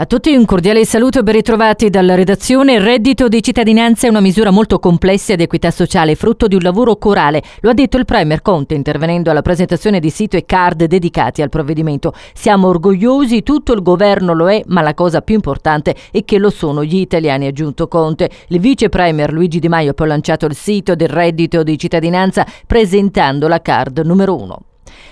A tutti un cordiale saluto e ben ritrovati dalla redazione. Il reddito di cittadinanza è una misura molto complessa di equità sociale, frutto di un lavoro corale, lo ha detto il Premier Conte intervenendo alla presentazione di sito e card dedicati al provvedimento. Siamo orgogliosi, tutto il governo lo è, ma la cosa più importante è che lo sono gli italiani, ha aggiunto Conte. Il vice Premier Luigi Di Maio ha poi lanciato il sito del reddito di cittadinanza presentando la card numero uno.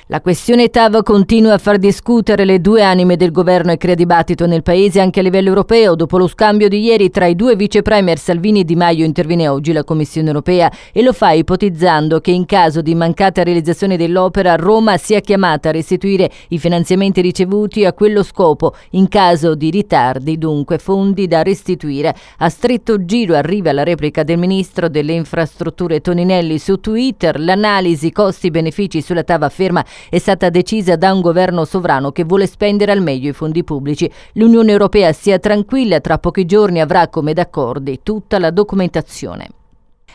La questione TAV continua a far discutere le due anime del governo e crea dibattito nel paese anche a livello europeo. Dopo lo scambio di ieri tra i due vice premier Salvini e Di Maio interviene oggi la Commissione europea e lo fa ipotizzando che in caso di mancata realizzazione dell'opera Roma sia chiamata a restituire i finanziamenti ricevuti a quello scopo. In caso di ritardi, dunque, fondi da restituire. A stretto giro arriva la replica del ministro delle infrastrutture Toninelli su Twitter. L'analisi costi-benefici sulla TAV afferma è stata decisa da un governo sovrano che vuole spendere al meglio i fondi pubblici. L'Unione Europea sia tranquilla, tra pochi giorni avrà come d'accordi tutta la documentazione.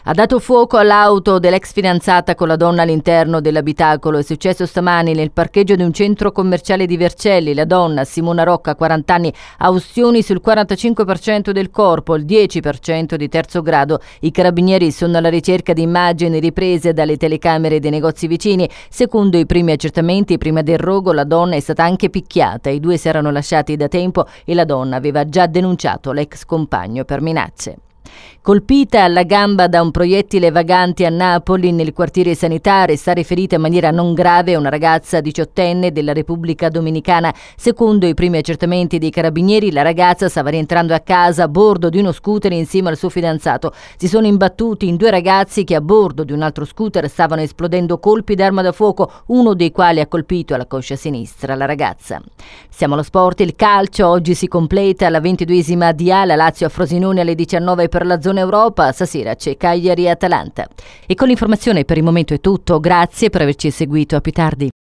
Ha dato fuoco all'auto dell'ex fidanzata con la donna all'interno dell'abitacolo. È successo stamani nel parcheggio di un centro commerciale di Vercelli. La donna, Simona Rocca, 40 anni, ha ustioni sul 45% del corpo, il 10% di terzo grado. I carabinieri sono alla ricerca di immagini riprese dalle telecamere dei negozi vicini. Secondo i primi accertamenti, prima del rogo la donna è stata anche picchiata. I due si erano lasciati da tempo e la donna aveva già denunciato l'ex compagno per minacce. Colpita alla gamba da un proiettile vagante a Napoli nel quartiere sanitario, sta ferita in maniera non grave una ragazza diciottenne della Repubblica Dominicana. Secondo i primi accertamenti dei carabinieri, la ragazza stava rientrando a casa a bordo di uno scooter insieme al suo fidanzato. Si sono imbattuti in due ragazzi che a bordo di un altro scooter stavano esplodendo colpi d'arma da fuoco, uno dei quali ha colpito alla coscia sinistra la ragazza. Siamo allo sport, il calcio oggi si completa la ventiduesima di A, la Lazio a Frosinone alle 19 per la zona Europa, stasera c'è Cagliari e Atalanta. E con l'informazione per il momento è tutto, grazie per averci seguito, a più tardi.